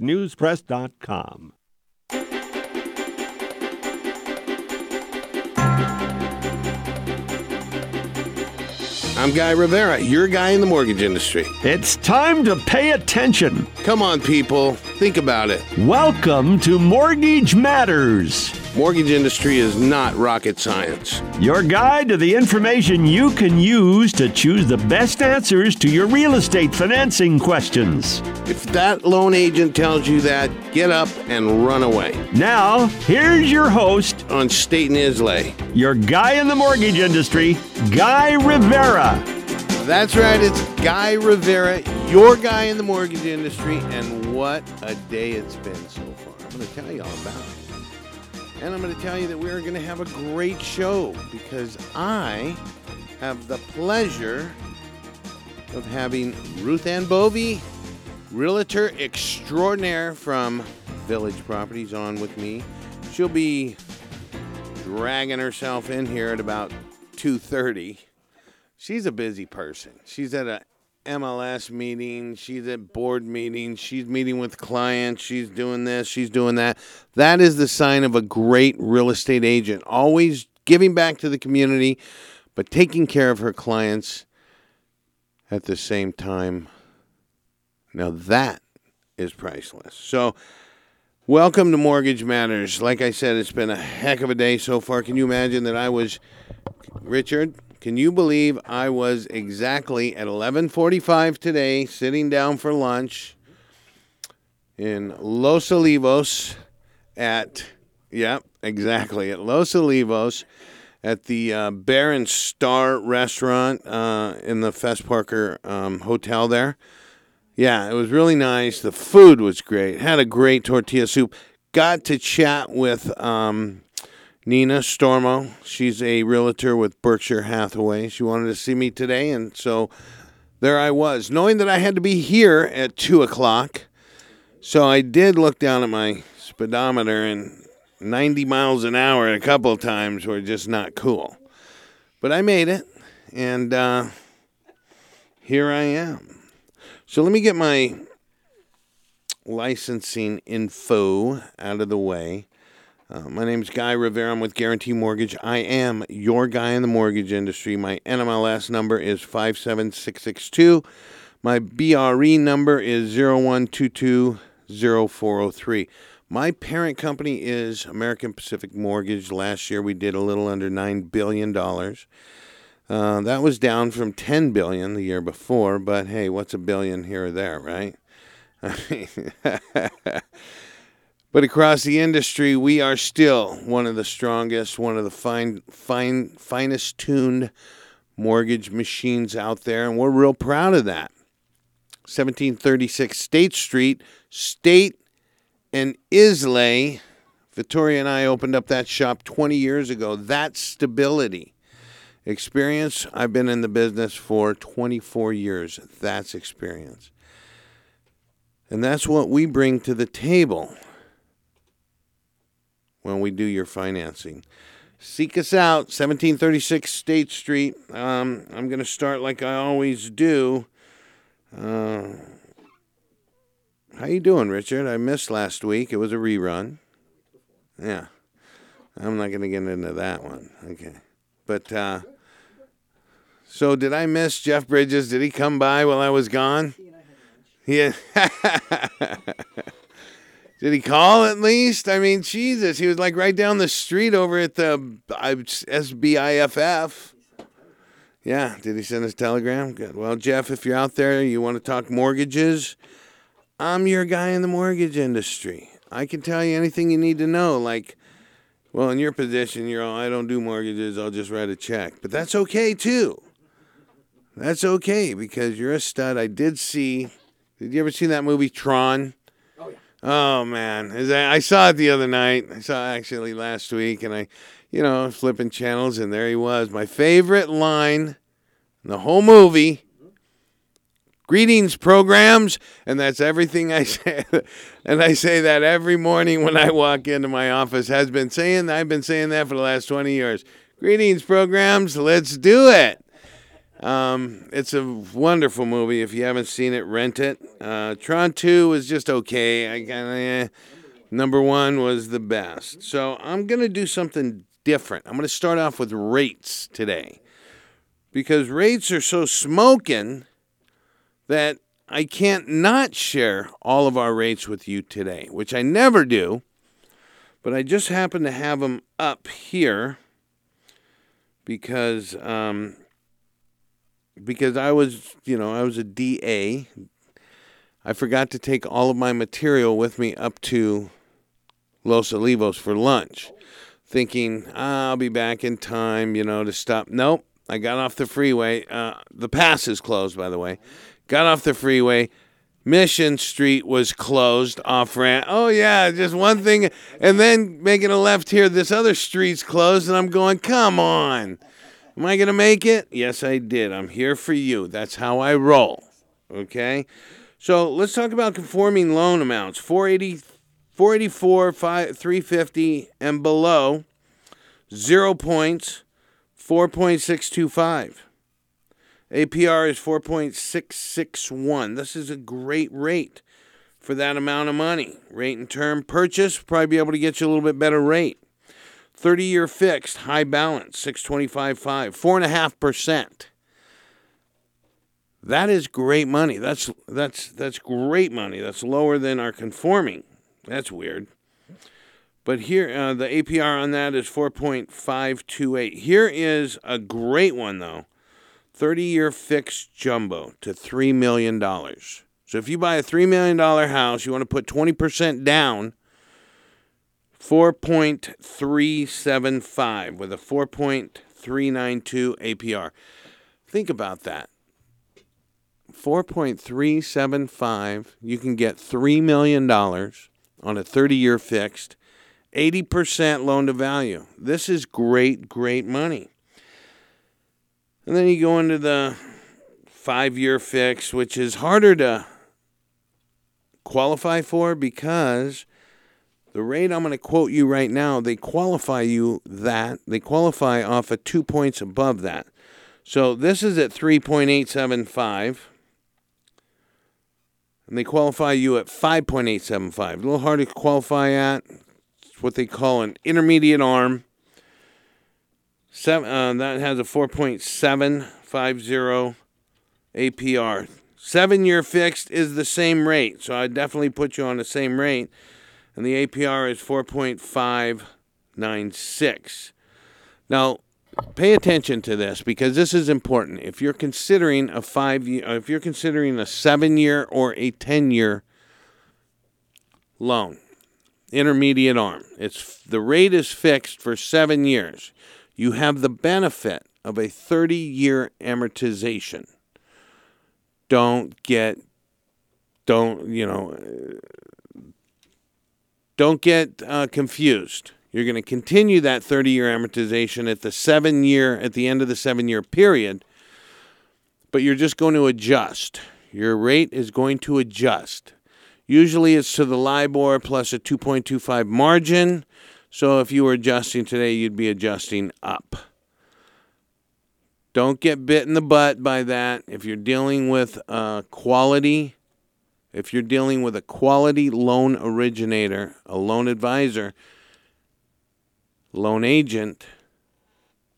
newspress.com. I'm Guy Rivera, your guy in the mortgage industry. It's time to pay attention. Come on, people, think about it. Welcome to Mortgage Matters, Mortgage industry is not rocket science. your guide to the information you can use to choose the best answers to your real estate financing questions. If that loan agent tells you that, get up and run away. Now, here's your host, On State and Islay. your guy in the mortgage industry, Guy Rivera. That's right, it's Guy Rivera, your guy in the mortgage industry, and what a day it's been so far. I'm going to tell you all about it. And I'm going to tell you that we're going to have a great show because I have the pleasure of having Ruth Ann Bovey, realtor extraordinaire from Village Properties, on with me. She'll be dragging herself in here at about 2:30. She's a busy person. She's at a MLS meeting, she's at board meetings, she's meeting with clients, she's doing this, she's doing that. That is the sign of a great real estate agent, always giving back to the community but taking care of her clients at the same time. Now that is priceless. So Welcome to Mortgage Matters. Like I said, it's been a heck of a day so far. Can you imagine that I was Richard? Can you believe I was exactly at 11:45 today sitting down for lunch in Los Olivos at yep, exactly at Los Olivos at the uh, Bear and Star restaurant uh, in the Fess Parker um, hotel there. Yeah, it was really nice. The food was great. Had a great tortilla soup. Got to chat with um, Nina Stormo. She's a realtor with Berkshire Hathaway. She wanted to see me today, and so there I was, knowing that I had to be here at two o'clock. So I did look down at my speedometer, and 90 miles an hour a couple times were just not cool. But I made it, and uh, here I am. So let me get my licensing info out of the way. Uh, my is Guy Rivera. I'm with Guarantee Mortgage. I am your guy in the mortgage industry. My NMLS number is 57662. My BRE number is 01220403. My parent company is American Pacific Mortgage. Last year we did a little under $9 billion. Uh, that was down from 10 billion the year before, but hey, what's a billion here or there, right? but across the industry, we are still one of the strongest, one of the fine, fine, finest tuned mortgage machines out there, and we're real proud of that. 1736 State Street, State and Islay. Victoria and I opened up that shop 20 years ago. That's stability. Experience, I've been in the business for 24 years. That's experience. And that's what we bring to the table when we do your financing. Seek us out, 1736 State Street. Um, I'm going to start like I always do. Uh, how you doing, Richard? I missed last week. It was a rerun. Yeah. I'm not going to get into that one. Okay. But uh, so did I miss Jeff Bridges? Did he come by while I was gone? Yeah. did he call at least? I mean, Jesus, he was like right down the street over at the SBIFF. Yeah, did he send a telegram? Good. Well, Jeff, if you're out there, you want to talk mortgages, I'm your guy in the mortgage industry. I can tell you anything you need to know. Like, well, in your position, you're all, I don't do mortgages, I'll just write a check. But that's okay too. That's okay because you're a stud. I did see, did you ever see that movie Tron? Oh. Man, I saw it the other night. I saw actually last week, and I, you know, flipping channels, and there he was. My favorite line in the whole movie. Greetings, programs, and that's everything I say. and I say that every morning when I walk into my office. Has been saying I've been saying that for the last twenty years. Greetings, programs. Let's do it. Um, it's a wonderful movie. If you haven't seen it, rent it. Uh, Tron 2 is just okay. I kind of, eh. Number one was the best. So I'm going to do something different. I'm going to start off with rates today because rates are so smoking that I can't not share all of our rates with you today, which I never do. But I just happen to have them up here because um, because I was, you know, I was a DA. I forgot to take all of my material with me up to Los Olivos for lunch, thinking ah, I'll be back in time, you know, to stop. Nope, I got off the freeway. Uh, the pass is closed, by the way. Got off the freeway. Mission Street was closed off ramp. Oh yeah, just one thing, and then making a left here. This other street's closed, and I'm going, come on. Am I going to make it? Yes, I did. I'm here for you. That's how I roll. Okay? So let's talk about conforming loan amounts 480, 484, 5, 350, and below, zero points, 4.625. APR is 4.661. This is a great rate for that amount of money. Rate and term purchase, probably be able to get you a little bit better rate. 30 year fixed, high balance, 625.5, 4.5%. That is great money. That's that's that's great money. That's lower than our conforming. That's weird. But here, uh, the APR on that is 4.528. Here is a great one, though 30 year fixed jumbo to $3 million. So if you buy a $3 million house, you want to put 20% down 4.375 with a 4.392 APR. Think about that. 4.375, you can get $3 million on a 30 year fixed, 80% loan to value. This is great, great money. And then you go into the five year fix, which is harder to qualify for because the rate I'm going to quote you right now, they qualify you that. They qualify off of two points above that. So this is at 3.875. And they qualify you at 5.875. A little hard to qualify at. It's what they call an intermediate arm. Seven, uh, that has a 4.750 APR. Seven year fixed is the same rate. So I definitely put you on the same rate and the APR is 4.596. Now, pay attention to this because this is important. If you're considering a 5 year uh, if you're considering a 7 year or a 10 year loan, intermediate arm, it's the rate is fixed for 7 years. You have the benefit of a 30 year amortization. Don't get don't, you know, don't get uh, confused. You're going to continue that 30 year amortization at the seven year, at the end of the seven year period, but you're just going to adjust. Your rate is going to adjust. Usually it's to the LIBOR plus a 2.25 margin. So if you were adjusting today, you'd be adjusting up. Don't get bit in the butt by that. If you're dealing with uh, quality if you're dealing with a quality loan originator, a loan advisor, loan agent,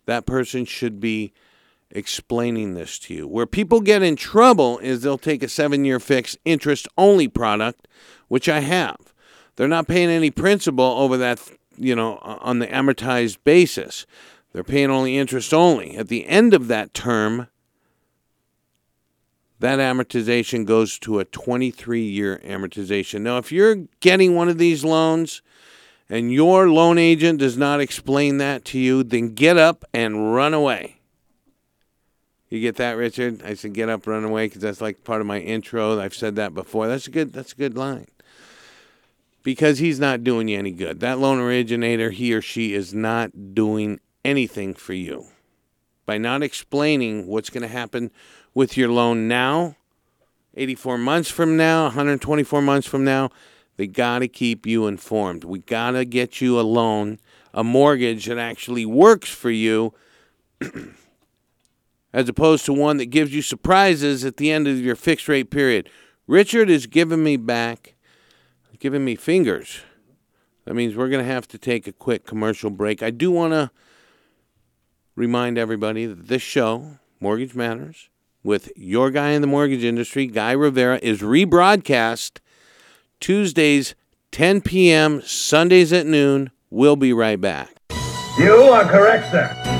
that person should be explaining this to you. Where people get in trouble is they'll take a seven year fixed interest only product, which I have. They're not paying any principal over that, you know, on the amortized basis. They're paying only interest only. At the end of that term, that amortization goes to a 23 year amortization. Now, if you're getting one of these loans and your loan agent does not explain that to you, then get up and run away. You get that, Richard? I said get up, run away, because that's like part of my intro. I've said that before. That's a good. That's a good line. Because he's not doing you any good. That loan originator, he or she, is not doing anything for you by not explaining what's going to happen with your loan now, 84 months from now, 124 months from now, they got to keep you informed. We got to get you a loan, a mortgage that actually works for you as opposed to one that gives you surprises at the end of your fixed rate period. Richard is giving me back, giving me fingers. That means we're going to have to take a quick commercial break. I do want to remind everybody that this show, Mortgage Matters, with your guy in the mortgage industry, Guy Rivera, is rebroadcast Tuesdays, 10 p.m., Sundays at noon. We'll be right back. You are correct, sir.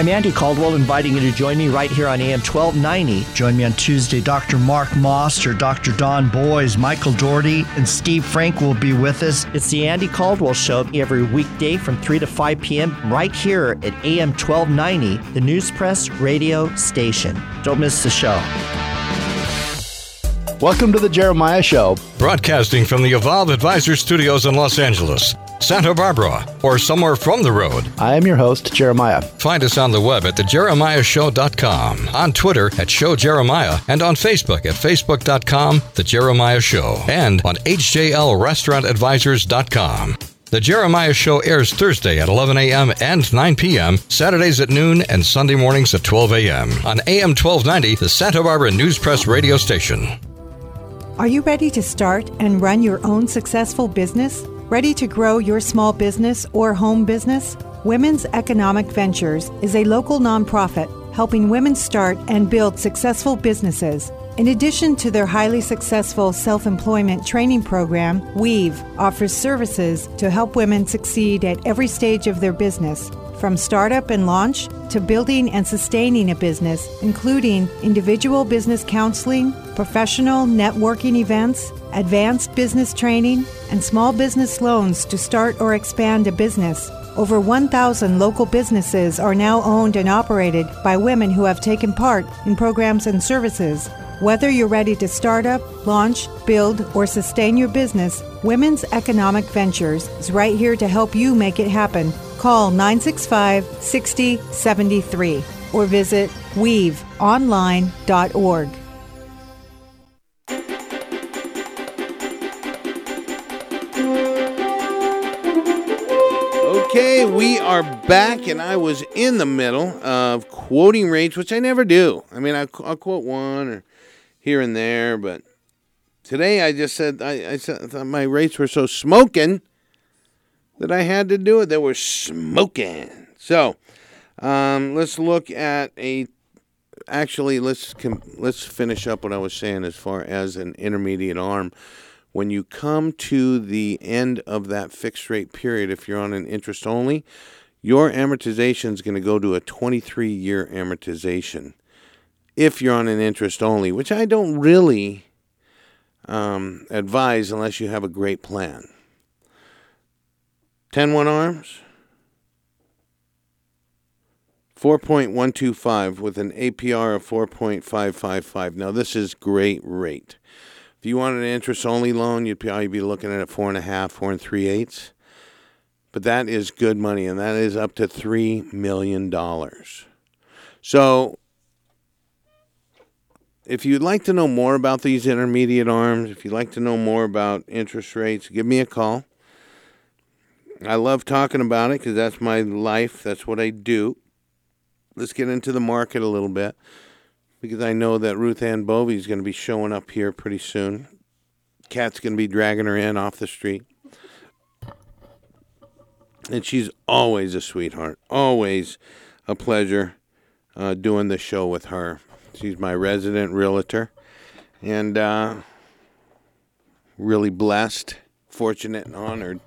I'm Andy Caldwell, inviting you to join me right here on AM 1290. Join me on Tuesday. Dr. Mark Moster, Dr. Don Boys, Michael Doherty, and Steve Frank will be with us. It's the Andy Caldwell Show every weekday from 3 to 5 p.m. right here at AM 1290, the News Press radio station. Don't miss the show. Welcome to the Jeremiah Show. Broadcasting from the Evolve Advisor Studios in Los Angeles. Santa Barbara, or somewhere from the road. I am your host, Jeremiah. Find us on the web at thejeremiahshow.com, on Twitter at showjeremiah, and on Facebook at facebook.com, The Jeremiah Show, and on hjlrestaurantadvisors.com. The Jeremiah Show airs Thursday at 11 a.m. and 9 p.m., Saturdays at noon, and Sunday mornings at 12 a.m. on AM 1290, the Santa Barbara News Press radio station. Are you ready to start and run your own successful business? Ready to grow your small business or home business? Women's Economic Ventures is a local nonprofit helping women start and build successful businesses. In addition to their highly successful self employment training program, Weave offers services to help women succeed at every stage of their business from startup and launch to building and sustaining a business, including individual business counseling, professional networking events, advanced business training, and small business loans to start or expand a business. Over 1,000 local businesses are now owned and operated by women who have taken part in programs and services. Whether you're ready to start up, launch, build, or sustain your business, Women's Economic Ventures is right here to help you make it happen. Call 965 6073 or visit weaveonline.org. are back, and I was in the middle of quoting rates, which I never do. I mean, I, will quote one or here and there, but today I just said I, I said my rates were so smoking that I had to do it. They were smoking. So um, let's look at a. Actually, let's let's finish up what I was saying as far as an intermediate arm. When you come to the end of that fixed rate period, if you're on an interest only, your amortization is going to go to a 23 year amortization. If you're on an interest only, which I don't really um, advise unless you have a great plan. 10 1 arms, 4.125 with an APR of 4.555. Now, this is great rate. If you wanted an interest only loan, you'd probably be looking at a four and a half, four and three eighths. But that is good money, and that is up to $3 million. So, if you'd like to know more about these intermediate arms, if you'd like to know more about interest rates, give me a call. I love talking about it because that's my life. That's what I do. Let's get into the market a little bit because I know that Ruth Ann Bovey is going to be showing up here pretty soon. Cat's going to be dragging her in off the street. And she's always a sweetheart. Always a pleasure uh, doing the show with her. She's my resident realtor. And uh, really blessed, fortunate, and honored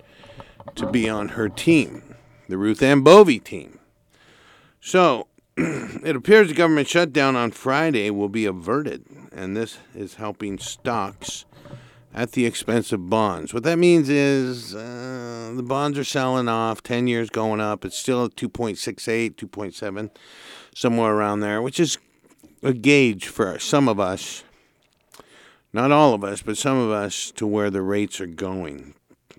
to be on her team, the Ruth Ann Bovey team. So it appears the government shutdown on Friday will be averted, and this is helping stocks at the expense of bonds. What that means is uh, the bonds are selling off, 10 years going up. It's still at 2.68, 2.7, somewhere around there, which is a gauge for some of us, not all of us, but some of us, to where the rates are going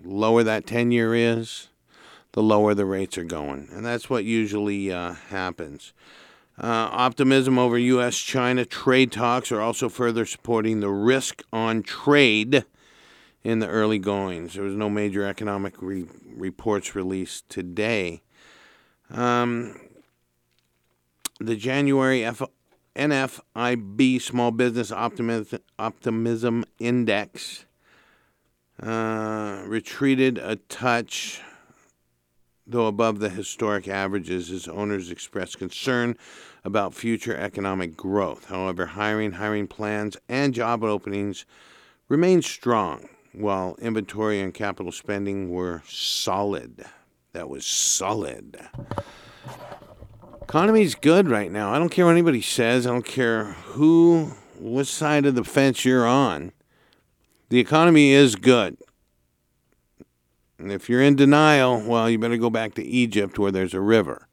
lower that 10 year is, the lower the rates are going. And that's what usually uh, happens. Uh, optimism over U.S. China trade talks are also further supporting the risk on trade in the early goings. There was no major economic re- reports released today. Um, the January F- NFIB Small Business Optimism, Optimism Index uh, retreated a touch though above the historic averages, as owners expressed concern about future economic growth. However, hiring, hiring plans, and job openings remain strong, while inventory and capital spending were solid. That was solid. Economy's good right now. I don't care what anybody says. I don't care who, what side of the fence you're on. The economy is good. And if you're in denial, well, you better go back to Egypt where there's a river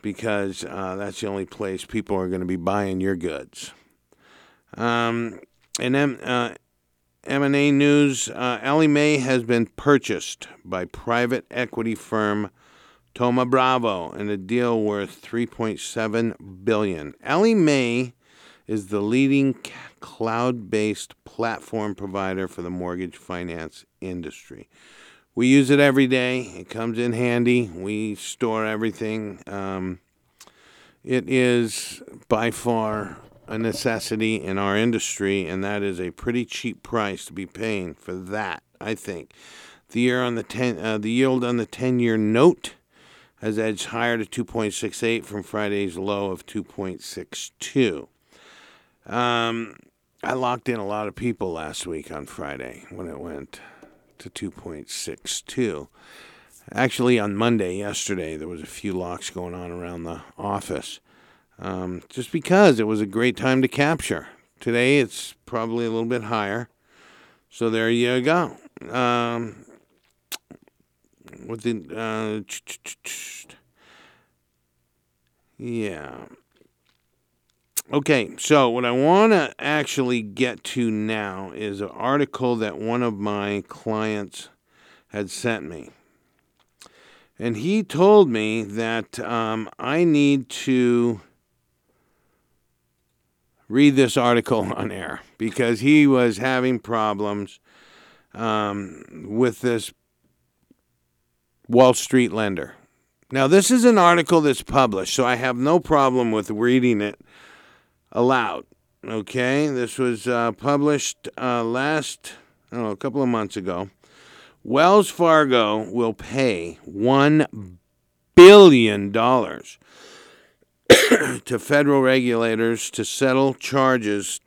because uh, that's the only place people are going to be buying your goods. Um, and M- uh, M&A news, uh, Ellie Mae has been purchased by private equity firm Thoma Bravo in a deal worth 3.7 billion. Ellie Mae is the leading cloud-based platform provider for the mortgage finance industry we use it every day. It comes in handy. We store everything. Um, it is by far a necessity in our industry, and that is a pretty cheap price to be paying for that. I think the year on the ten, uh, the yield on the ten-year note has edged higher to 2.68 from Friday's low of 2.62. Um, I locked in a lot of people last week on Friday when it went to 2.62. Actually, on Monday, yesterday, there was a few locks going on around the office um, just because it was a great time to capture. Today, it's probably a little bit higher. So there you go. Um, the uh, yeah. Okay, so what I want to actually get to now is an article that one of my clients had sent me. And he told me that um, I need to read this article on air because he was having problems um, with this Wall Street lender. Now, this is an article that's published, so I have no problem with reading it allowed. Okay, this was uh, published uh, last, know, a couple of months ago. Wells Fargo will pay $1 billion to federal regulators to settle charges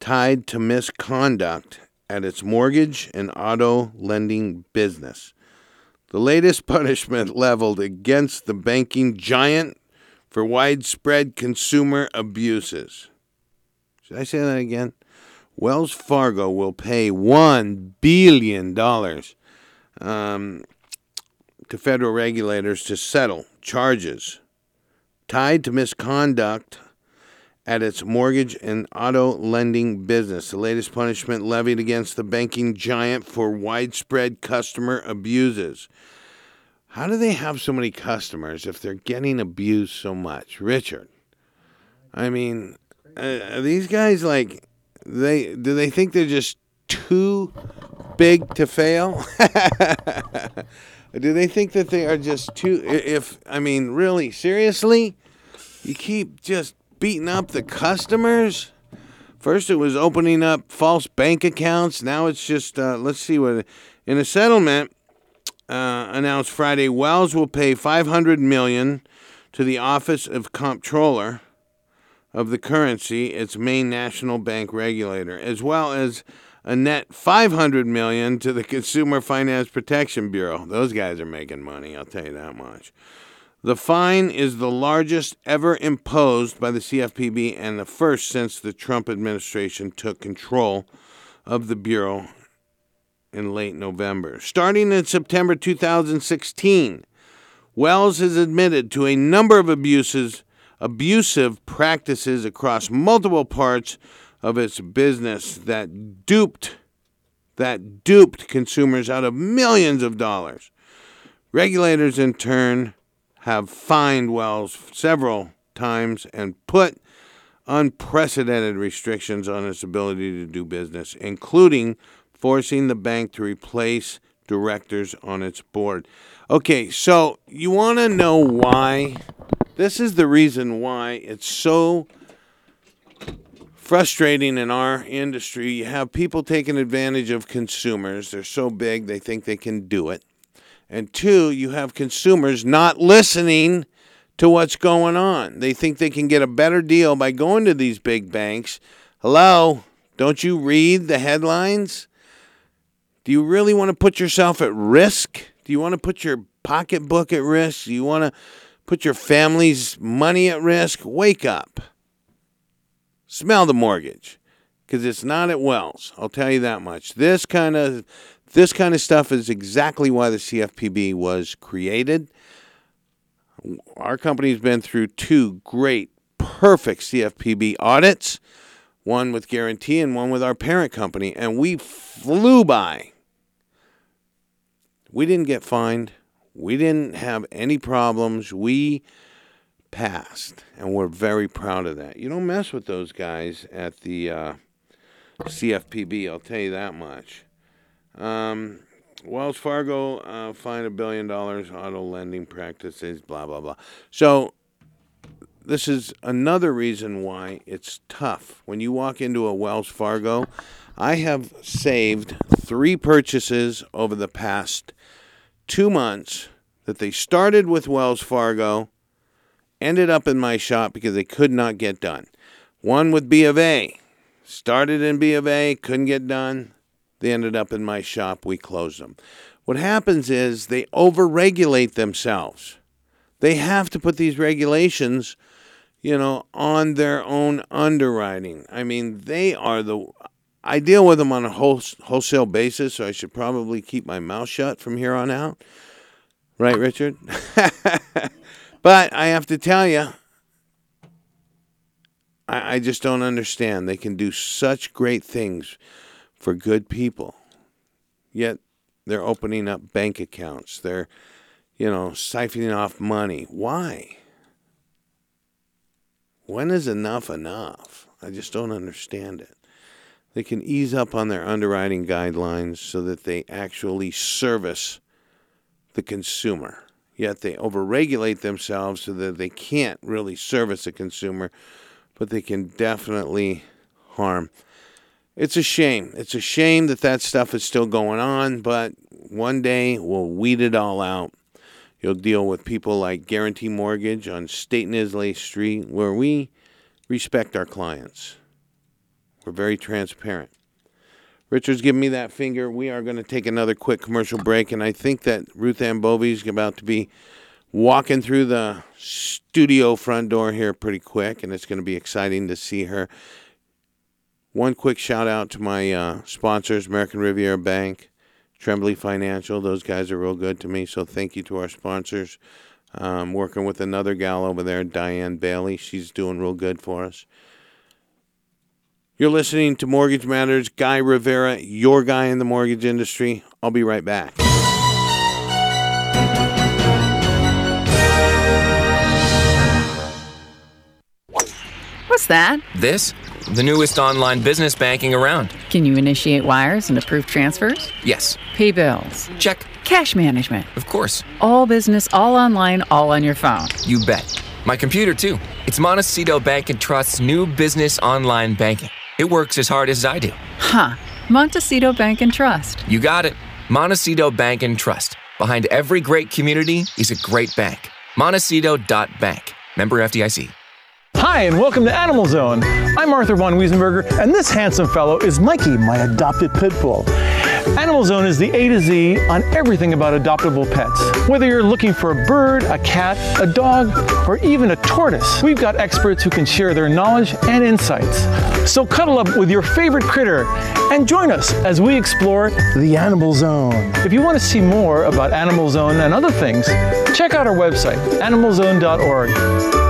tied to misconduct at its mortgage and auto lending business. The latest punishment leveled against the banking giant for widespread consumer abuses. Should I say that again? Wells Fargo will pay $1 billion um, to federal regulators to settle charges tied to misconduct at its mortgage and auto lending business. The latest punishment levied against the banking giant for widespread customer abuses. How do they have so many customers if they're getting abused so much, Richard? I mean, these guys like they do they think they're just too big to fail? do they think that they are just too if I mean, really seriously? You keep just beating up the customers? First it was opening up false bank accounts, now it's just uh, let's see what in a settlement uh, announced Friday, Wells will pay 500 million to the Office of Comptroller of the Currency, its main national bank regulator, as well as a net 500 million to the Consumer Finance Protection Bureau. Those guys are making money, I'll tell you that much. The fine is the largest ever imposed by the CFPB and the first since the Trump administration took control of the bureau in late November. Starting in September 2016, Wells has admitted to a number of abuses, abusive practices across multiple parts of its business that duped that duped consumers out of millions of dollars. Regulators in turn have fined Wells several times and put unprecedented restrictions on its ability to do business, including forcing the bank to replace directors on its board. Okay, so you want to know why? This is the reason why it's so frustrating in our industry. You have people taking advantage of consumers. They're so big, they think they can do it. And two, you have consumers not listening to what's going on. They think they can get a better deal by going to these big banks. Hello, don't you read the headlines? Do you really want to put yourself at risk? Do you want to put your pocketbook at risk? Do you want to put your family's money at risk? Wake up. Smell the mortgage because it's not at Wells. I'll tell you that much. This kind of this kind of stuff is exactly why the CFPB was created. Our company's been through two great, perfect CFPB audits, one with Guarantee and one with our parent company, and we flew by. We didn't get fined. We didn't have any problems. We passed, and we're very proud of that. You don't mess with those guys at the uh, CFPB, I'll tell you that much. Um, Wells Fargo uh, fined a billion dollars, auto lending practices, blah, blah, blah. So, this is another reason why it's tough. When you walk into a Wells Fargo, I have saved three purchases over the past two months that they started with Wells Fargo, ended up in my shop because they could not get done. One with B of A, started in B of A, couldn't get done. They ended up in my shop. We closed them. What happens is they overregulate themselves. They have to put these regulations, you know, on their own underwriting. I mean, they are the. I deal with them on a whole, wholesale basis, so I should probably keep my mouth shut from here on out. Right, Richard? but I have to tell you, I, I just don't understand. They can do such great things for good people. Yet they're opening up bank accounts. They're, you know, siphoning off money. Why? When is enough enough? I just don't understand it. They can ease up on their underwriting guidelines so that they actually service the consumer. Yet they overregulate themselves so that they can't really service the consumer, but they can definitely harm it's a shame. It's a shame that that stuff is still going on, but one day we'll weed it all out. You'll deal with people like Guarantee Mortgage on State and Islay Street, where we respect our clients. We're very transparent. Richard's giving me that finger. We are going to take another quick commercial break, and I think that Ruth Ann Bovey's about to be walking through the studio front door here pretty quick, and it's going to be exciting to see her. One quick shout out to my uh, sponsors, American Riviera Bank, Trembley Financial. Those guys are real good to me. So thank you to our sponsors. Um, working with another gal over there, Diane Bailey. She's doing real good for us. You're listening to Mortgage Matters. Guy Rivera, your guy in the mortgage industry. I'll be right back. What's that? This? The newest online business banking around. Can you initiate wires and approve transfers? Yes. Pay bills? Check. Cash management? Of course. All business, all online, all on your phone. You bet. My computer, too. It's Montecito Bank and Trust's new business online banking. It works as hard as I do. Huh. Montecito Bank and Trust. You got it. Montecito Bank and Trust. Behind every great community is a great bank. Montecito.bank. Member FDIC. Hi, and welcome to Animal Zone. I'm Arthur von Wiesenberger, and this handsome fellow is Mikey, my adopted pit bull. Animal Zone is the A to Z on everything about adoptable pets. Whether you're looking for a bird, a cat, a dog, or even a tortoise, we've got experts who can share their knowledge and insights. So cuddle up with your favorite critter and join us as we explore the Animal Zone. If you want to see more about Animal Zone and other things, check out our website, animalzone.org.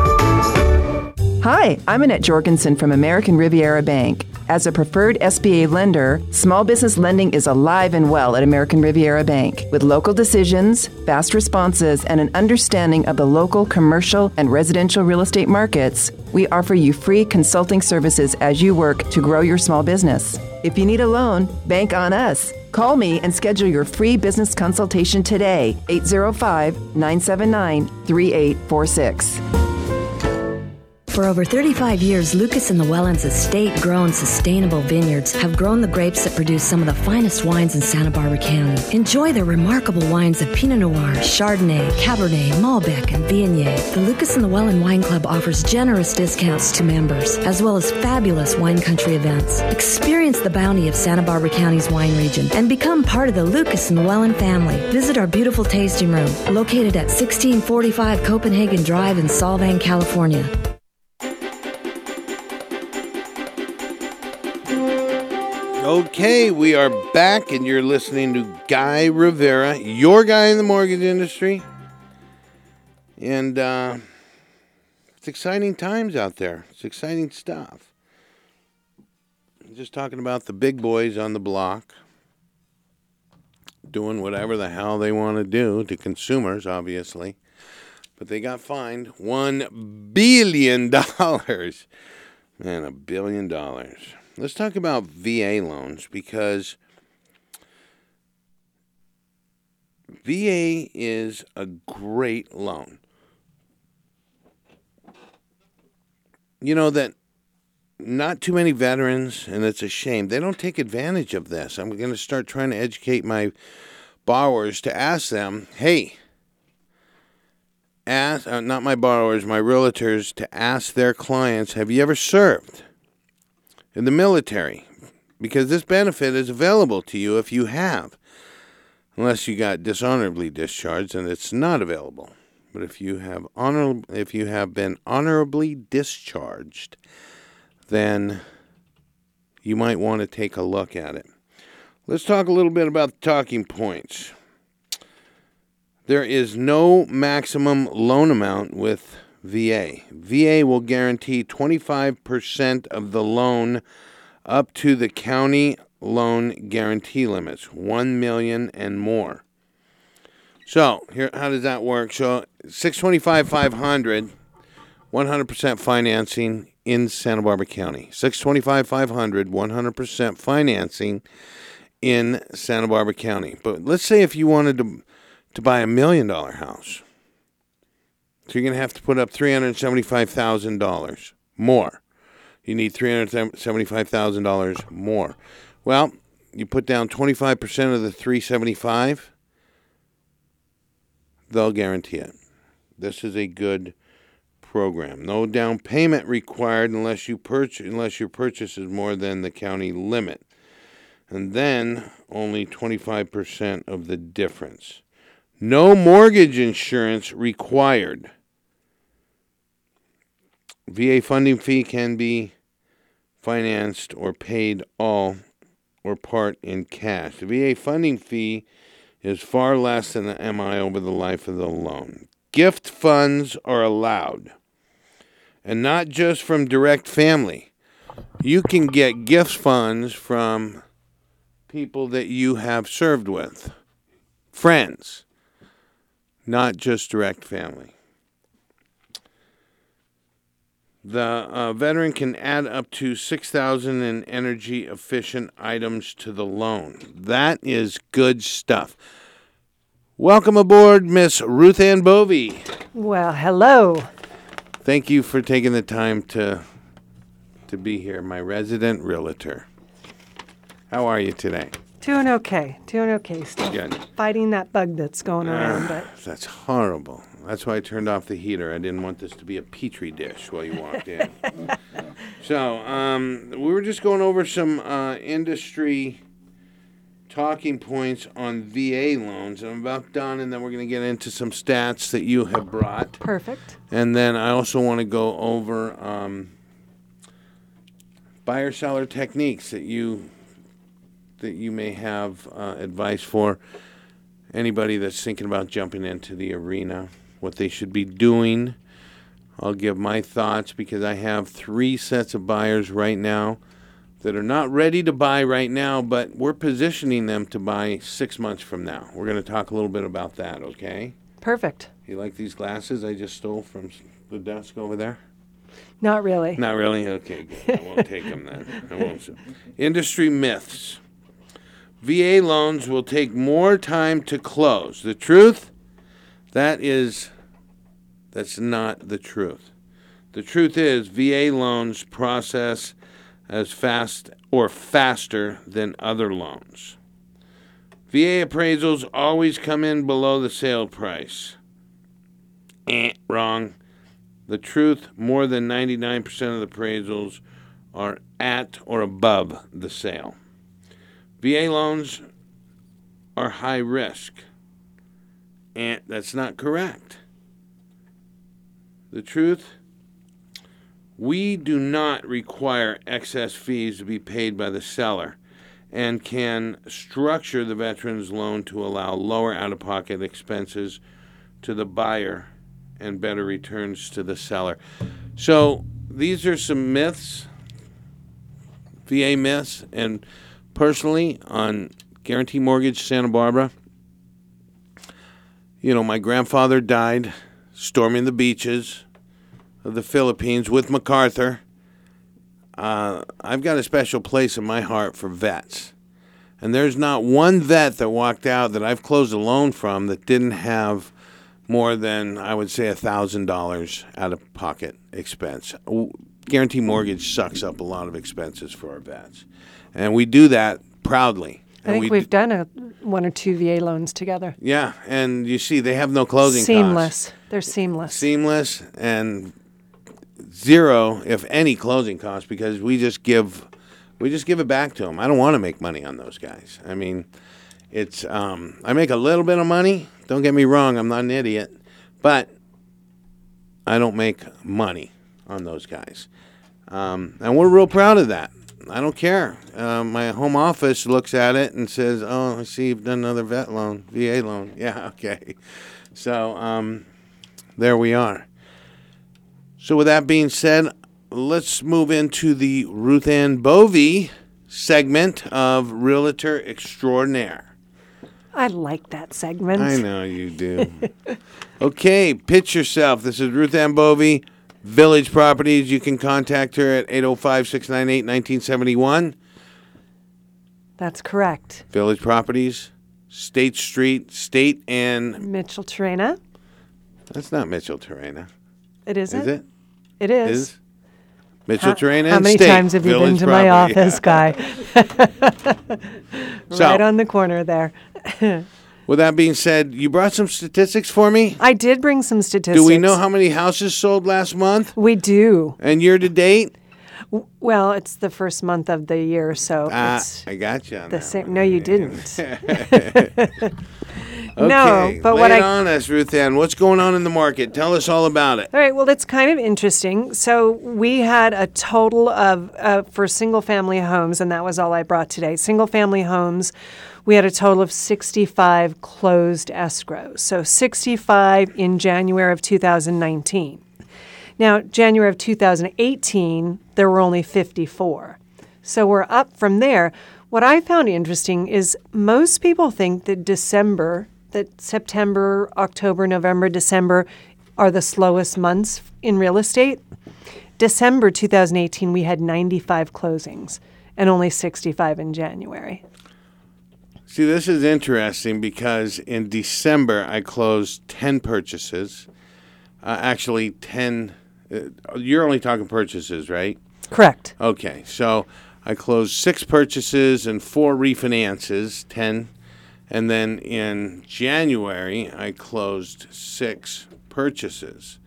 Hi, I'm Annette Jorgensen from American Riviera Bank. As a preferred SBA lender, small business lending is alive and well at American Riviera Bank. With local decisions, fast responses, and an understanding of the local commercial and residential real estate markets, we offer you free consulting services as you work to grow your small business. If you need a loan, bank on us. Call me and schedule your free business consultation today, 805 979 3846. For over 35 years, Lucas and Lewellen's estate grown sustainable vineyards have grown the grapes that produce some of the finest wines in Santa Barbara County. Enjoy their remarkable wines of Pinot Noir, Chardonnay, Cabernet, Malbec, and Viognier. The Lucas and Lewellen Wine Club offers generous discounts to members, as well as fabulous wine country events. Experience the bounty of Santa Barbara County's wine region and become part of the Lucas and Lewellen family. Visit our beautiful tasting room, located at 1645 Copenhagen Drive in Solvang, California. Okay, we are back, and you're listening to Guy Rivera, your guy in the mortgage industry. And uh, it's exciting times out there. It's exciting stuff. Just talking about the big boys on the block doing whatever the hell they want to do to consumers, obviously. But they got fined $1 billion. Man, a billion dollars. Let's talk about VA loans because VA is a great loan. You know that not too many veterans, and it's a shame, they don't take advantage of this. I'm going to start trying to educate my borrowers to ask them, hey, ask, uh, not my borrowers, my realtors, to ask their clients, have you ever served? In the military because this benefit is available to you if you have. Unless you got dishonorably discharged and it's not available. But if you have honor if you have been honorably discharged, then you might want to take a look at it. Let's talk a little bit about the talking points. There is no maximum loan amount with VA. VA will guarantee 25% of the loan up to the county loan guarantee limits, 1 million and more. So, here how does that work? So, 625 500 100% financing in Santa Barbara County. 625 500 100% financing in Santa Barbara County. But let's say if you wanted to to buy a million dollar house so you're going to have to put up $375,000 more. You need $375,000 more. Well, you put down 25% of the 375, they'll guarantee it. This is a good program. No down payment required unless you purchase unless your purchase is more than the county limit. And then only 25% of the difference. No mortgage insurance required. VA funding fee can be financed or paid all or part in cash. The VA funding fee is far less than the MI over the life of the loan. Gift funds are allowed, and not just from direct family. You can get gift funds from people that you have served with, friends, not just direct family. The uh, veteran can add up to 6,000 in energy efficient items to the loan. That is good stuff. Welcome aboard, Miss Ruth Ann Bovey. Well, hello. Thank you for taking the time to to be here, my resident realtor. How are you today? Doing okay. Doing okay. Still Good. fighting that bug that's going around, but That's horrible. That's why I turned off the heater. I didn't want this to be a petri dish while you walked in. so, um, we were just going over some uh, industry talking points on VA loans. I'm about done, and then we're going to get into some stats that you have brought. perfect. And then I also want to go over um, buyer seller techniques that you that you may have uh, advice for anybody that's thinking about jumping into the arena, what they should be doing. I'll give my thoughts because I have three sets of buyers right now that are not ready to buy right now, but we're positioning them to buy six months from now. We're going to talk a little bit about that, okay? Perfect. You like these glasses I just stole from the desk over there? Not really. Not really? Okay, good. I won't take them then. I won't. Industry myths. VA loans will take more time to close. The truth? That is, that's not the truth. The truth is, VA loans process as fast or faster than other loans. VA appraisals always come in below the sale price. Eh, wrong. The truth, more than 99% of the appraisals are at or above the sale. VA loans are high risk. And that's not correct. The truth, we do not require excess fees to be paid by the seller and can structure the veteran's loan to allow lower out of pocket expenses to the buyer and better returns to the seller. So these are some myths, VA myths, and personally on Guarantee Mortgage Santa Barbara, you know, my grandfather died storming the beaches of the Philippines with MacArthur. Uh, I've got a special place in my heart for vets. And there's not one vet that walked out that I've closed a loan from that didn't have more than, I would say, $1,000 out of pocket expense. Guarantee Mortgage sucks up a lot of expenses for our vets. And we do that proudly. I think we we've d- done a, one or two VA loans together. yeah, and you see, they have no closing costs. seamless. costs. They're seamless. Seamless and zero, if any, closing costs because we just give, we just give it back to them. I don't want to make money on those guys. I mean, it's um, I make a little bit of money. Don't get me wrong, I'm not an idiot, but I don't make money on those guys, um, and we're real proud of that. I don't care. Uh, my home office looks at it and says, "Oh, I see you've done another vet loan, VA loan." Yeah, okay. So um, there we are. So with that being said, let's move into the Ruth Ann Bovey segment of Realtor Extraordinaire. I like that segment. I know you do. okay, pitch yourself. This is Ruth Ann Bovey, Village Properties. You can contact her at 805 698 1971. That's correct. Village Properties, State Street, State and. Micheltorena. That's not Micheltorena. It isn't. Is it? It is. Is? Mitchell How- Terena How many State, times have you been to my Property. office, guy? So- right on the corner there. With that being said, you brought some statistics for me? I did bring some statistics. Do we know how many houses sold last month? We do. And year to date? Well, it's the first month of the year, so Ah, it's I got you. The same. one. No, you didn't. Okay, no, but lay what it I on us, Ruth Ann. What's going on in the market? Tell us all about it. All right, well, it's kind of interesting. So, we had a total of, uh, for single family homes, and that was all I brought today. Single family homes, we had a total of 65 closed escrows. So, 65 in January of 2019. Now, January of 2018, there were only 54. So, we're up from there. What I found interesting is most people think that December, that September, October, November, December are the slowest months in real estate. December 2018, we had 95 closings and only 65 in January. See, this is interesting because in December I closed 10 purchases. Uh, actually, 10. Uh, you're only talking purchases, right? Correct. Okay, so I closed six purchases and four refinances, 10. And then in January, I closed six purchases,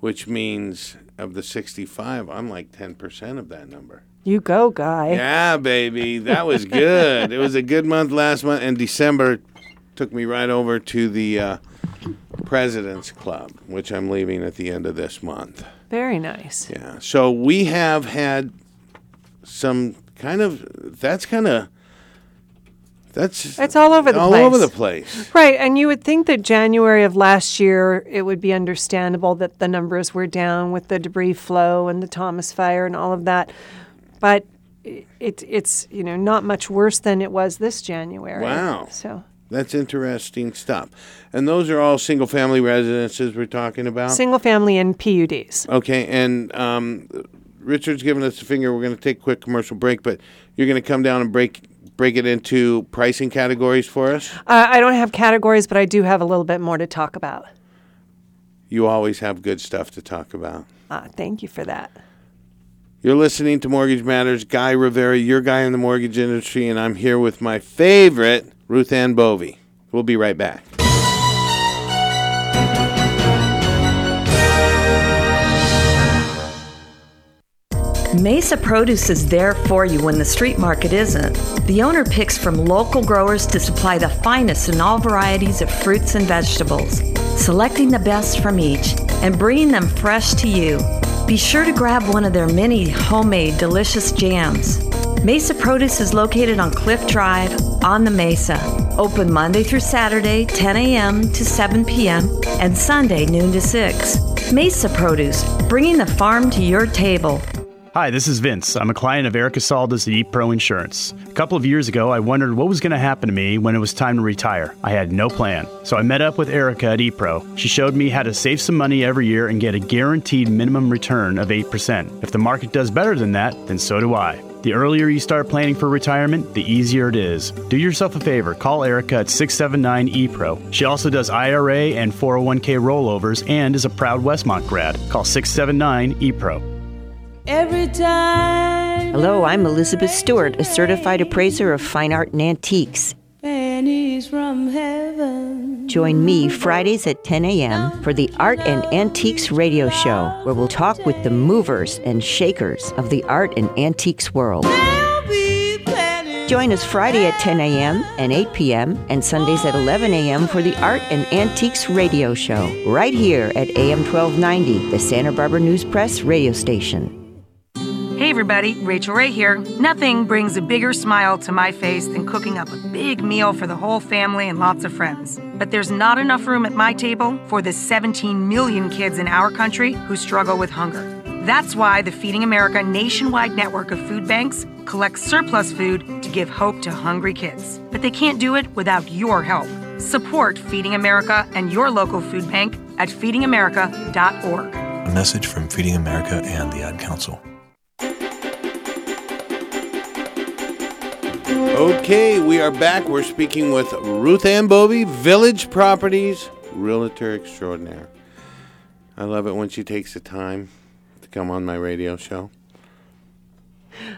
which means of the 65, I'm like 10% of that number. You go, guy. Yeah, baby. That was good. it was a good month last month, and December took me right over to the uh, President's Club, which I'm leaving at the end of this month. Very nice. Yeah. So we have had some kind of that's kind of that's It's all over the all place. over the place. Right, and you would think that January of last year, it would be understandable that the numbers were down with the debris flow and the Thomas fire and all of that. But it, it's you know not much worse than it was this January. Wow. So That's interesting stuff. And those are all single family residences we're talking about? single family and PUDs. Okay, and um, Richard's giving us a finger. We're going to take a quick commercial break, but you're going to come down and break break it into pricing categories for us. Uh, I don't have categories, but I do have a little bit more to talk about. You always have good stuff to talk about. Uh, thank you for that. You're listening to Mortgage Matters. Guy Rivera, your guy in the mortgage industry, and I'm here with my favorite, Ruth Ann Bovey. We'll be right back. Mesa Produce is there for you when the street market isn't. The owner picks from local growers to supply the finest in all varieties of fruits and vegetables, selecting the best from each and bringing them fresh to you. Be sure to grab one of their many homemade delicious jams. Mesa Produce is located on Cliff Drive on the Mesa. Open Monday through Saturday, 10 a.m. to 7 p.m., and Sunday, noon to 6. Mesa Produce, bringing the farm to your table. Hi, this is Vince. I'm a client of Erica Salda's at ePro Insurance. A couple of years ago, I wondered what was going to happen to me when it was time to retire. I had no plan. So I met up with Erica at ePro. She showed me how to save some money every year and get a guaranteed minimum return of 8%. If the market does better than that, then so do I. The earlier you start planning for retirement, the easier it is. Do yourself a favor, call Erica at 679 ePro. She also does IRA and 401k rollovers and is a proud Westmont grad. Call 679 ePro. Every time. Hello, I'm Elizabeth Stewart, a certified appraiser of fine art and antiques. Pennies from heaven. Join me Fridays at 10 a.m. for the Art and Antiques Radio Show, where we'll talk with the movers and shakers of the art and antiques world. Join us Friday at 10 a.m. and 8 p.m. and Sundays at 11 a.m. for the Art and Antiques Radio Show, right here at AM 1290, the Santa Barbara News Press radio station. Hey everybody, Rachael Ray here. Nothing brings a bigger smile to my face than cooking up a big meal for the whole family and lots of friends. But there's not enough room at my table for the 17 million kids in our country who struggle with hunger. That's why the Feeding America nationwide network of food banks collects surplus food to give hope to hungry kids. But they can't do it without your help. Support Feeding America and your local food bank at feedingamerica.org. A message from Feeding America and the Ad Council. Okay, we are back. We're speaking with Ruth Ann Bovey, Village Properties Realtor Extraordinaire. I love it when she takes the time to come on my radio show.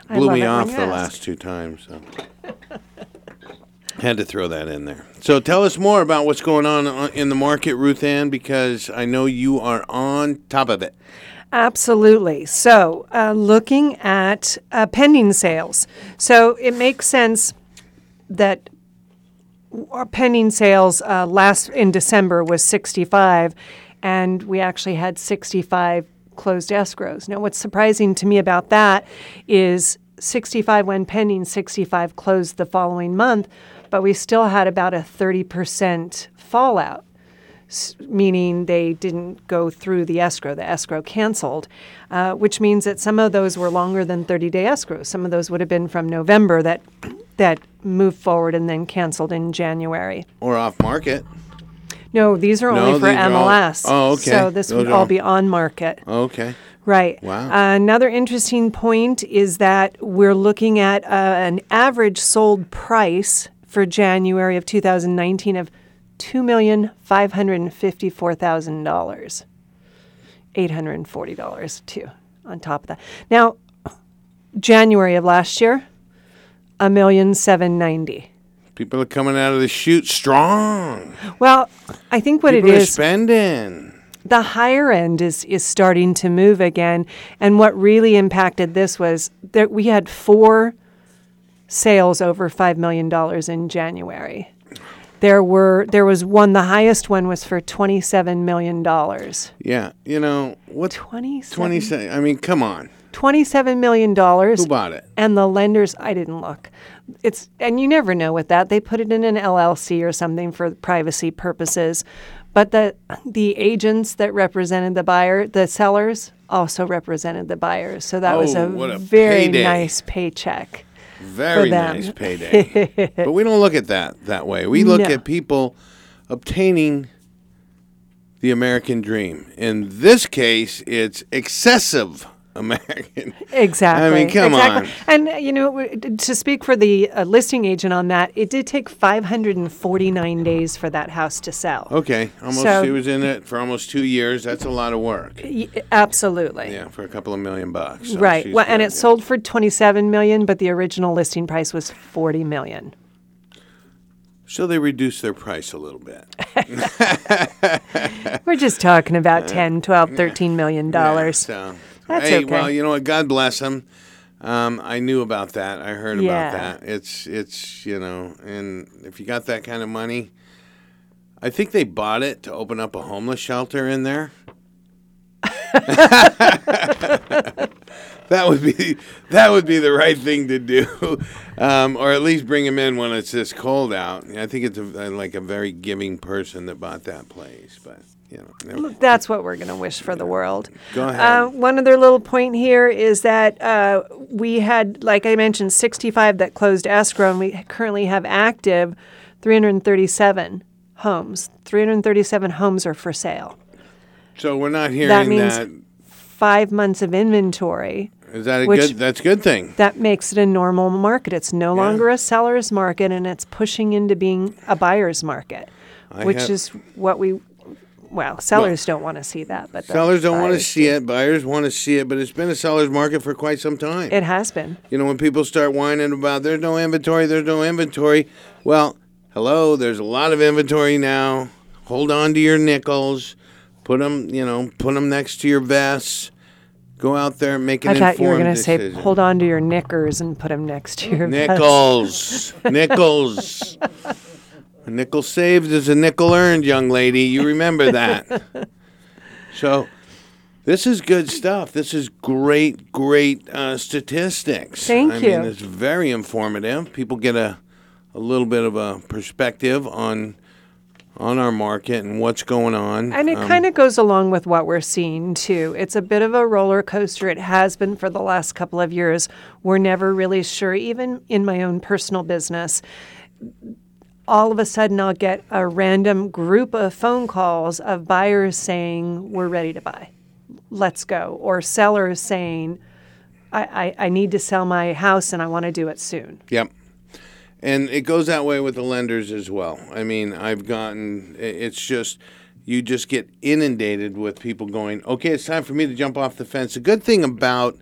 I Blew me off the ask. last two times. So. Had to throw that in there. So tell us more about what's going on uh, in the market, Ruth Ann, because I know you are on top of it. Absolutely. So, uh, looking at uh, pending sales. So, it makes sense that our pending sales uh, last in December was 65, and we actually had 65 closed escrows. Now, what's surprising to me about that is 65 when pending, 65 closed the following month, but we still had about a 30% fallout meaning they didn't go through the escrow. The escrow canceled, uh, which means that some of those were longer than 30-day escrows. Some of those would have been from November that that moved forward and then canceled in January. Or off market. No, these are No, only for are all- MLS. oh, okay. So this Those would all be on market. Okay. Right. Wow. Uh, another interesting point is that we're looking at uh, an average sold price for January of 2019 of two million five hundred and fifty-four thousand dollars, eight hundred and forty dollars too. On top of that, now January of last year, a million seven ninety. People are coming out of the chute strong. Well, I think what People it is spending. the higher end is is starting to move again and what really impacted this was that we had four sales over 5 million dollars in January there were there was one the highest one was for 27 million dollars Yeah, you know what? 27 Twenty. I mean, come on. 27 million dollars Who bought it? and the lenders I didn't look it's and you never know with that they put it in an LLC or something for privacy purposes but the the agents that represented the buyer the sellers also represented the buyers. So that was Oh, a, a very payday. nice paycheck. Very nice payday. but we don't look at that that way. We look No. at people obtaining the American dream. In this case, it's excessive American. Exactly. I mean, come exactly. on. And you know, to speak for the uh, listing agent on that, it did take 549 days for that house to sell. Okay, almost. So- he was in it for almost two years. That's a lot of work. Y- absolutely. Yeah, for a couple of million bucks. So right. Well, and good. it sold for 27 million, but the original listing price was 40 million. So they reduced their price a little bit. We're just talking about 10, 12, 13 million dollars. So, That's hey, okay. well, you know what? God bless them. Um, I knew about that. I heard Yeah. about that. It's it's you know, and if you got that kind of money, I think they bought it to open up a homeless shelter in there. that would be that would be the right thing to do, um, or at least bring him in when it's this cold out. I think it's a, like a very giving person that bought that place, but you know, That's what we're going to wish for the world. Go ahead. Uh, one other little point here is that uh, we had, like I mentioned, 65 that closed escrow, and we currently have active 337 homes. 337 homes are for sale. so we're not hearing that means that. five months of inventory. Is that a good? That's a good thing. That makes it a normal market. It's no longer a seller's market, and it's pushing into being a buyer's market, I which have- is what we. Well, sellers don't want to see that, but Sellers don't want to see it. Buyers want to see it, but it's been a seller's market for quite some time. It has been. You know, when people start whining about there's no inventory, there's no inventory. Well, hello, there's a lot of inventory now. Hold on to your nickels. Put them, you know, put them next to your vests. Go out there and make an I thought you were going to say, hold on to your knickers and put them next to your vest." Nickels. Nickels. A nickel saved is a nickel earned, young lady. You remember that. so, this is good stuff. This is great, great uh, statistics. Thank I you. mean, it's very informative. People get a, a little bit of a perspective on on our market and what's going on. And it Um, kind of goes along with what we're seeing too. It's a bit of a roller coaster. It has been for the last couple of years. We're never really sure, even in my own personal business. All of a sudden, I'll get a random group of phone calls of buyers saying, We're ready to buy. Let's go. Or sellers saying, I, I, I need to sell my house and I want to do it soon. Yep. And it goes that way with the lenders as well. I mean, I've gotten, it's just, you just get inundated with people going, okay, it's time for me to jump off the fence. The good thing about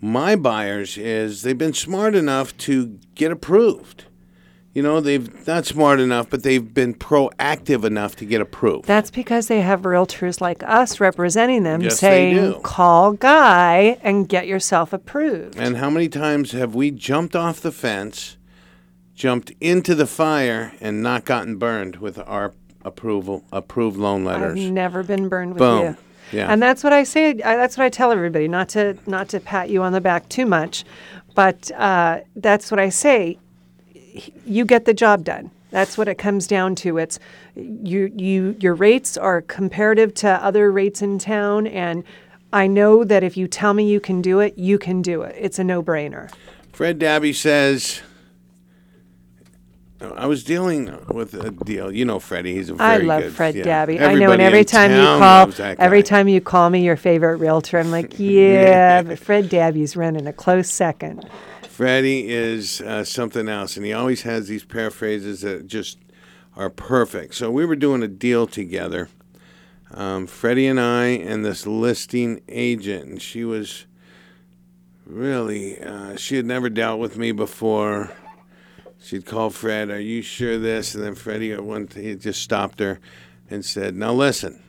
my buyers is they've been smart enough to get approved. You know, they've not smart enough, but they've been proactive enough to get approved. That's because they have realtors like us representing them Yes, they saying, do. call Guy and get yourself approved. And how many times have we jumped off the fence, jumped into the fire, and not gotten burned with our approval approved loan letters? I've never been burned with Boom. you. Yeah. And that's what I say. I, that's what I tell everybody. Not to not to pat you on the back too much, but uh, that's what I say. You get the job done. That's what it comes down to. It's you you your rates are comparative to other rates in town, and I know that if you tell me you can do it, you can do it. It's a no brainer. Fred Dabby says, I was dealing with a deal. You know Freddie. He's a very good. I love good. Fred yeah. Dabby. I know, and every time you call, every time you call me your favorite realtor, I'm like, yeah, but Fred Dabby's running a close second. Freddie is uh, something else, and he always has these paraphrases that just are perfect. So we were doing a deal together, um, Freddie and I, and this listing agent, and she was really uh, she had never dealt with me before. She'd call Fred, "Are you sure this?" And then Freddie one he just stopped her and said, "Now listen."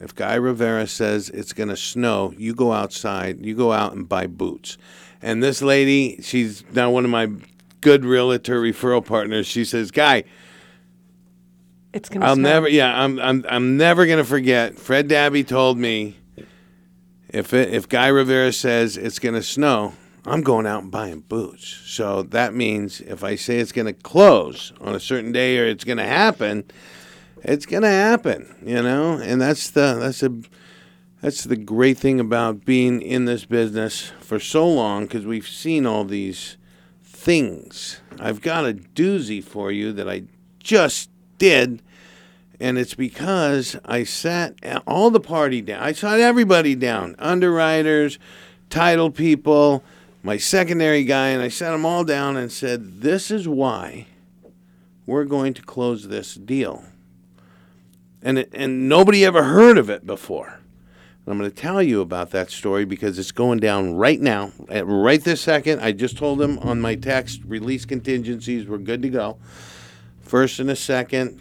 If Guy Rivera says it's going to snow, you go outside, you go out and buy boots. And this lady, she's now one of my good realtor referral partners. She says, "Guy, It's gonna. I'll snow. never, yeah, I'm, I'm, I'm never going to forget. Fred Dabby told me if it, if Guy Rivera says it's going to snow, I'm going out and buying boots. So that means if I say it's going to close on a certain day or it's going to happen, it's going to happen, you know. And that's the that's a That's the great thing about being in this business for so long because we've seen all these things. I've got a doozy for you that I just did, and it's because I sat all the party down. I sat everybody down underwriters, title people, my secondary guy, and I sat them all down and said, This is why we're going to close this deal. And, it, and nobody ever heard of it before. And I'm going to tell you about that story because it's going down right now, at right this second. I just told them on my text, release contingencies, we're good to go. First and a second,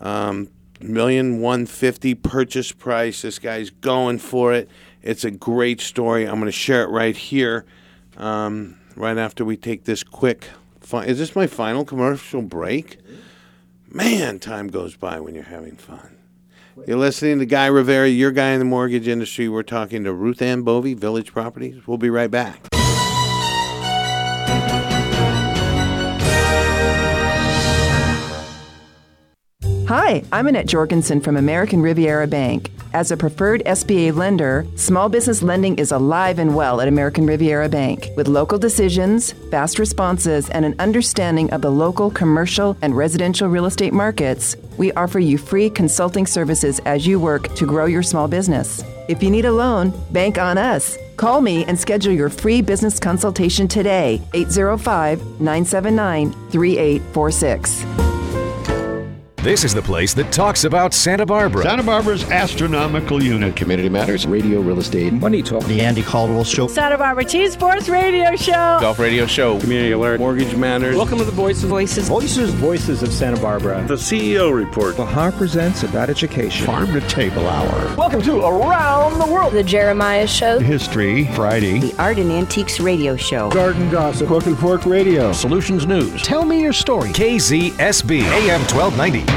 um, million one fifty purchase price. This guy's going for it. It's a great story. I'm going to share it right here, um, right after we take this quick. Fi- Is this my final commercial break? Man, time goes by when you're having fun. You're listening to Guy Rivera, your guy in the mortgage industry. We're talking to Ruth Ann Bovey, Village Properties. We'll be right back. Hi, I'm Annette Jorgensen from American Riviera Bank. As a preferred SBA lender, small business lending is alive and well at American Riviera Bank. With local decisions, fast responses, and an understanding of the local commercial and residential real estate markets, we offer you free consulting services as you work to grow your small business. If you need a loan, bank on us. Call me and schedule your free business consultation today, 805 979 3846. This is the place that talks about Santa Barbara. Santa Barbara's astronomical unit. Community Matters, Radio, Real Estate, Money Talk. The Andy Caldwell Show. Santa Barbara Teen Sports Radio Show. Golf Radio Show. Community Alert. Mortgage Matters. Welcome to the Voices. Voices. Voices, voices of Santa Barbara. The CEO report. Bahar presents about education. Farm to Table Hour. Welcome to Around the World. The Jeremiah Show. History Friday. The Art and Antiques Radio Show. Garden Gossip. Hook and Fork Radio. Solutions News. Tell me your story. KZSB AM 1290.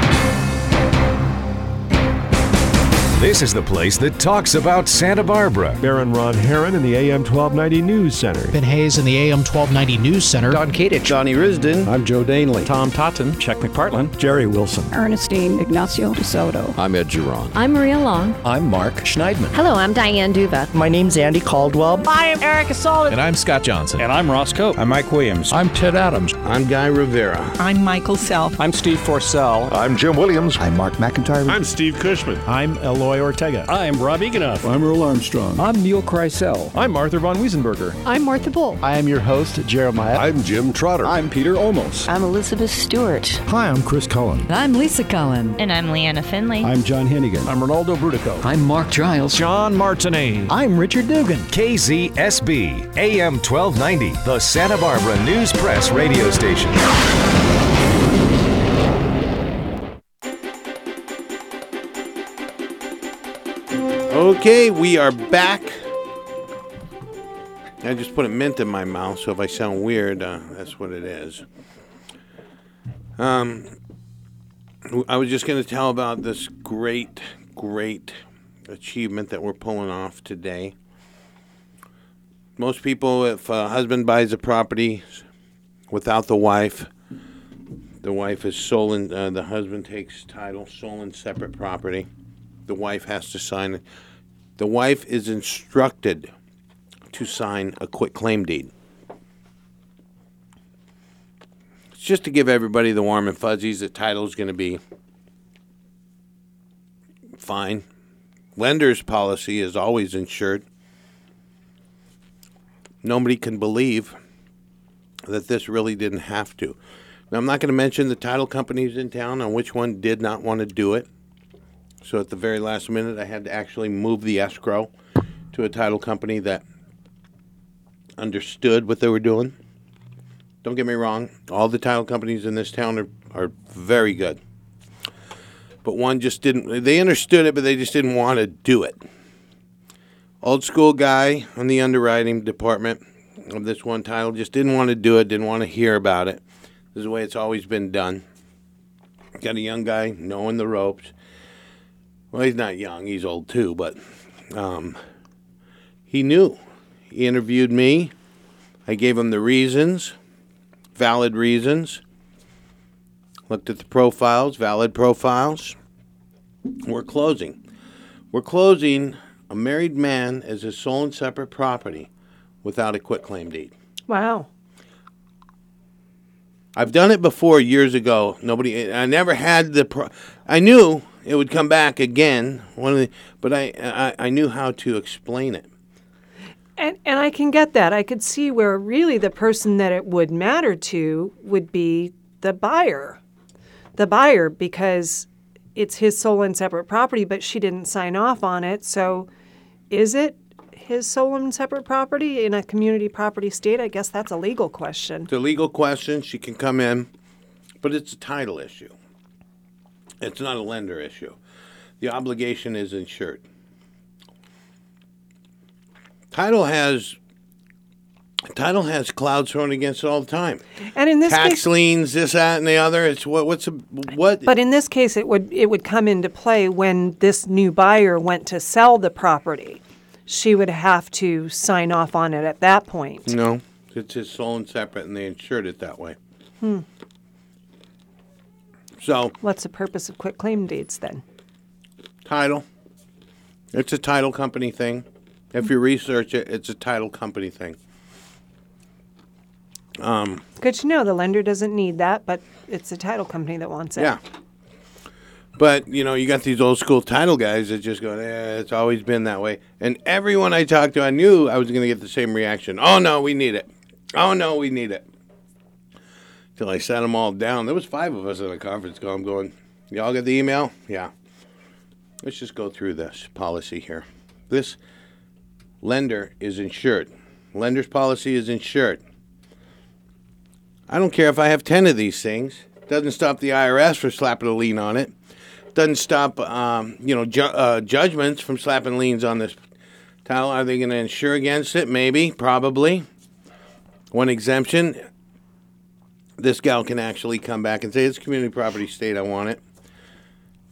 This is the place that talks about Santa Barbara. Baron Ron Heron in the AM 1290 News Center. Ben Hayes in the AM 1290 News Center. Don Kadich. Johnny Risden. I'm Joe Danley. Tom Totten. Chuck McPartland. Jerry Wilson. Ernestine Ignacio DeSoto. I'm Ed Giron. I'm Maria Long. I'm Mark Schneidman. Hello, I'm Diane Duva. My name's Andy Caldwell. I am Erica Solid. And I'm Scott Johnson. And I'm Ross Cope. I'm Mike Williams. I'm Ted Adams. I'm Guy Rivera. I'm Michael Self. I'm Steve Forsell. I'm Jim Williams. I'm Mark McIntyre. I'm Steve Cushman. I'm Eloy Ortega. I'm Rob Eganoff. I'm Earl Armstrong. I'm Neil Kreisel. I'm Arthur von Wiesenberger. I'm Martha Bull. I am your host, Jeremiah. I'm Jim Trotter. I'm Peter Olmos. I'm Elizabeth Stewart. Hi, I'm Chris Cullen. I'm Lisa Cullen. And I'm Leanna Finley. I'm John Hennigan. I'm Ronaldo Brudico. I'm Mark Giles. John Martinet. I'm Richard Dugan. KZSB, AM 1290, the Santa Barbara News Press radio station. Okay, we are back. I just put a mint in my mouth, so if I sound weird, uh, that's what it is. Um, I was just going to tell about this great, great achievement that we're pulling off today. Most people, if a husband buys a property without the wife, the wife is sole and uh, the husband takes title, sole and separate property. The wife has to sign it. The wife is instructed to sign a quit claim deed. It's just to give everybody the warm and fuzzies. The title is going to be fine. Lender's policy is always insured. Nobody can believe that this really didn't have to. Now, I'm not going to mention the title companies in town on which one did not want to do it. So at the very last minute, I had to actually move the escrow to a title company that understood what they were doing. Don't get me wrong, all the title companies in this town are, are very good. But one just didn't, they understood it, but they just didn't want to do it. Old school guy on the underwriting department of this one title just didn't want to do it, didn't want to hear about it. This is the way it's always been done. Got a young guy knowing the ropes. Well, he's not young, he's old too, but um, he knew. He interviewed me. I gave him the reasons, valid reasons. Looked at the profiles, valid profiles. We're closing. We're closing a married man as his sole and separate property without a quitclaim deed. Wow. I've done it before years ago. Nobody, I never had the. Pro, I knew it would come back again. One of the, but I, I, I knew how to explain it. And and I can get that. I could see where really the person that it would matter to would be the buyer. The buyer because it's his sole and separate property, but she didn't sign off on it. So is it his sole and separate property in a community property state? I guess that's a legal question. It's a legal question. She can come in, but it's a title issue. It's not a lender issue. The obligation is insured. Title has title has clouds thrown against it all the time. And in this case Tax case, liens, this, that, and the other. It's what? What's a, what? but in this case, it would it would come into play when this new buyer went to sell the property. She would have to sign off on it at that point. No, it's his sole and separate, and they insured it that way. Hmm. So What's the purpose of quit claim deeds then? title. It's a title company thing. If you research it, it's a title company thing. Um, Good to know. The lender doesn't need that, but it's the title company that wants it. Yeah. But you know, you got these old school title guys that just go, "Yeah, it's always been that way." And everyone I talked to, I knew I was going to get the same reaction. Oh no, we need it. Oh no, we need it. Till I sat them all down. There was five of us in a conference call. I'm going, "Y'all get the email? Yeah. Let's just go through this policy here. This lender is insured. Lender's policy is insured. I don't care if I have 10 of these things. Doesn't stop the IRS from slapping a lien on it. Doesn't stop, um, you know, ju- uh, judgments from slapping liens on this title. Are they going to insure against it? Maybe, probably. One exemption this gal can actually come back and say, it's community property state, I want it.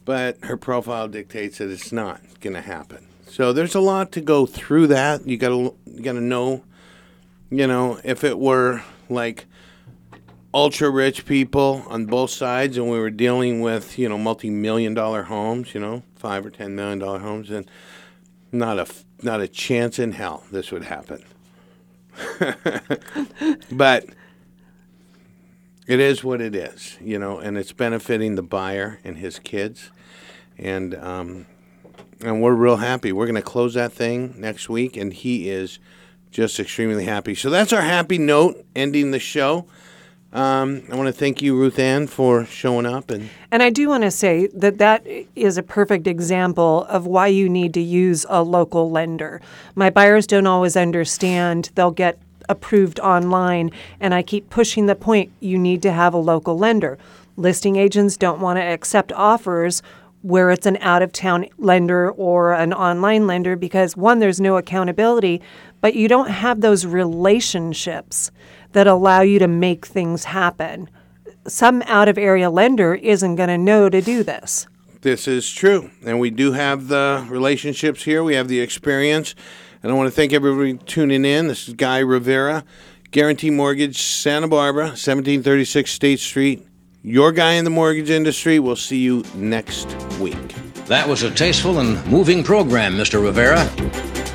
But her profile dictates that it's not going to happen. So there's a lot to go through that. You got to got to know, you know, if it were like ultra rich people on both sides and we were dealing with, you know, multi-million dollar homes, you know, 5 or 10 million dollar homes and not a not a chance in hell this would happen. but it is what it is, you know, and it's benefiting the buyer and his kids, and um, and we're real happy. We're going to close that thing next week, and he is just extremely happy. So that's our happy note ending the show. Um, I want to thank you, Ruth Ann, for showing up and And I do want to say that that is a perfect example of why you need to use a local lender. My buyers don't always understand. They'll get approved online, and I keep pushing the point you need to have a local lender. Listing agents don't want to accept offers where it's an out of town lender or an online lender because one, there's no accountability, but you don't have those relationships that allow you to make things happen. Some out of area lender isn't going to know to do this. This is true. And we do have the relationships here. We have the experience. And I want to thank everybody tuning in. This is Guy Rivera, Guarantee Mortgage, Santa Barbara, 1736 State Street. Your guy in the mortgage industry. We'll see you next week. That was a tasteful and moving program, Mr. Rivera.